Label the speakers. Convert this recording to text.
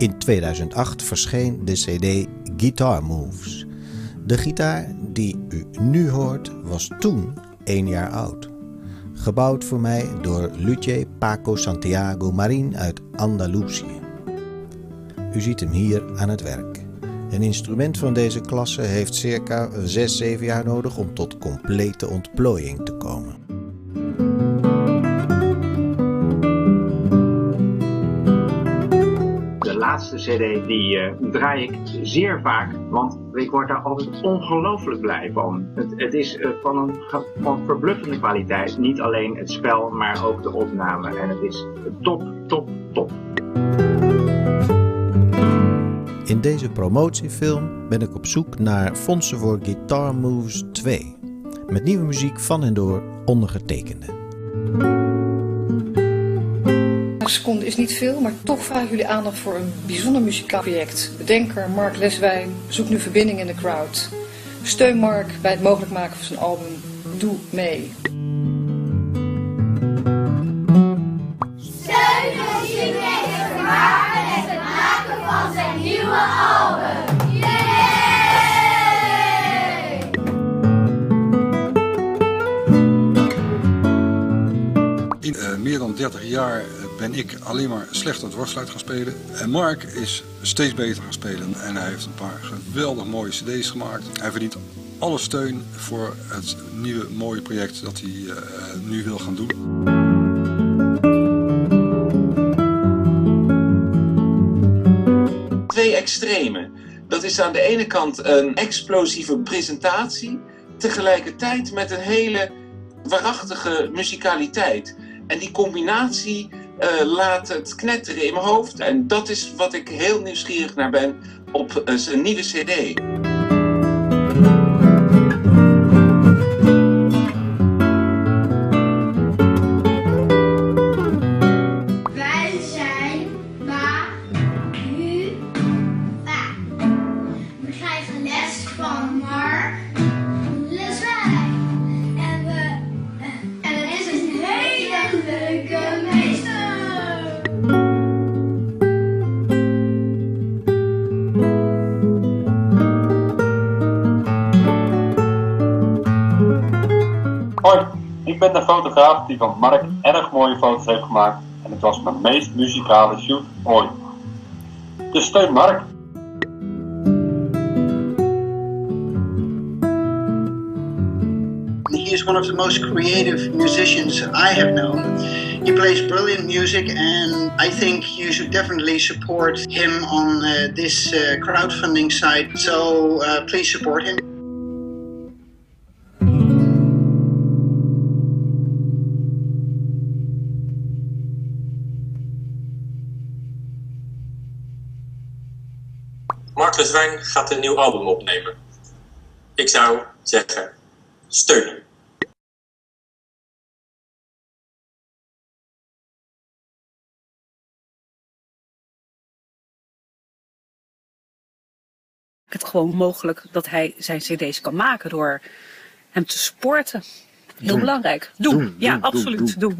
Speaker 1: In 2008 verscheen de CD Guitar Moves. De gitaar die u nu hoort was toen één jaar oud. Gebouwd voor mij door Luce Paco Santiago Marin uit Andalusië. U ziet hem hier aan het werk. Een instrument van deze klasse heeft circa 6-7 jaar nodig om tot complete ontplooiing te komen.
Speaker 2: Laatste CD die eh, draai ik zeer vaak, want ik word daar altijd ongelooflijk blij van. Het, het is eh, van een van verbluffende kwaliteit. Niet alleen het spel, maar ook de opname. En het is top, top, top.
Speaker 1: In deze promotiefilm ben ik op zoek naar fondsen voor Guitar Moves 2. Met nieuwe muziek van en door ondergetekende.
Speaker 3: Een seconde is niet veel, maar toch vragen jullie aandacht voor een bijzonder muzikaal project. Bedenker Mark Leswijn zoekt nu verbinding in de crowd. Steun Mark bij het mogelijk maken van zijn album Doe mee.
Speaker 4: Eh, meer dan 30 jaar eh, ben ik alleen maar slecht het worstluit gaan spelen. En Mark is steeds beter gaan spelen. En hij heeft een paar geweldig mooie cd's gemaakt. Hij verdient alle steun voor het nieuwe mooie project dat hij eh, nu wil gaan doen.
Speaker 5: twee extremen. Dat is aan de ene kant een explosieve presentatie, tegelijkertijd met een hele waarachtige muzikaliteit. En die combinatie eh, laat het knetteren in mijn hoofd. En dat is wat ik heel nieuwsgierig naar ben op eh, zijn nieuwe CD.
Speaker 6: Hoi, ik ben de fotograaf die van Mark erg mooie foto's heeft gemaakt en het was mijn meest muzikale shoot ooit. Dus steun Mark.
Speaker 7: He is one of the most creative musicians I have known. He plays brilliant music, and I think you should definitely support him on uh, this uh, crowdfunding site. So uh, please support him.
Speaker 8: Mark Leswijn gaat een nieuw album opnemen. Ik zou zeggen, steun hem.
Speaker 9: het gewoon mogelijk dat hij zijn cd's kan maken door hem te supporten. Heel belangrijk. Doen. ja, absoluut. doen.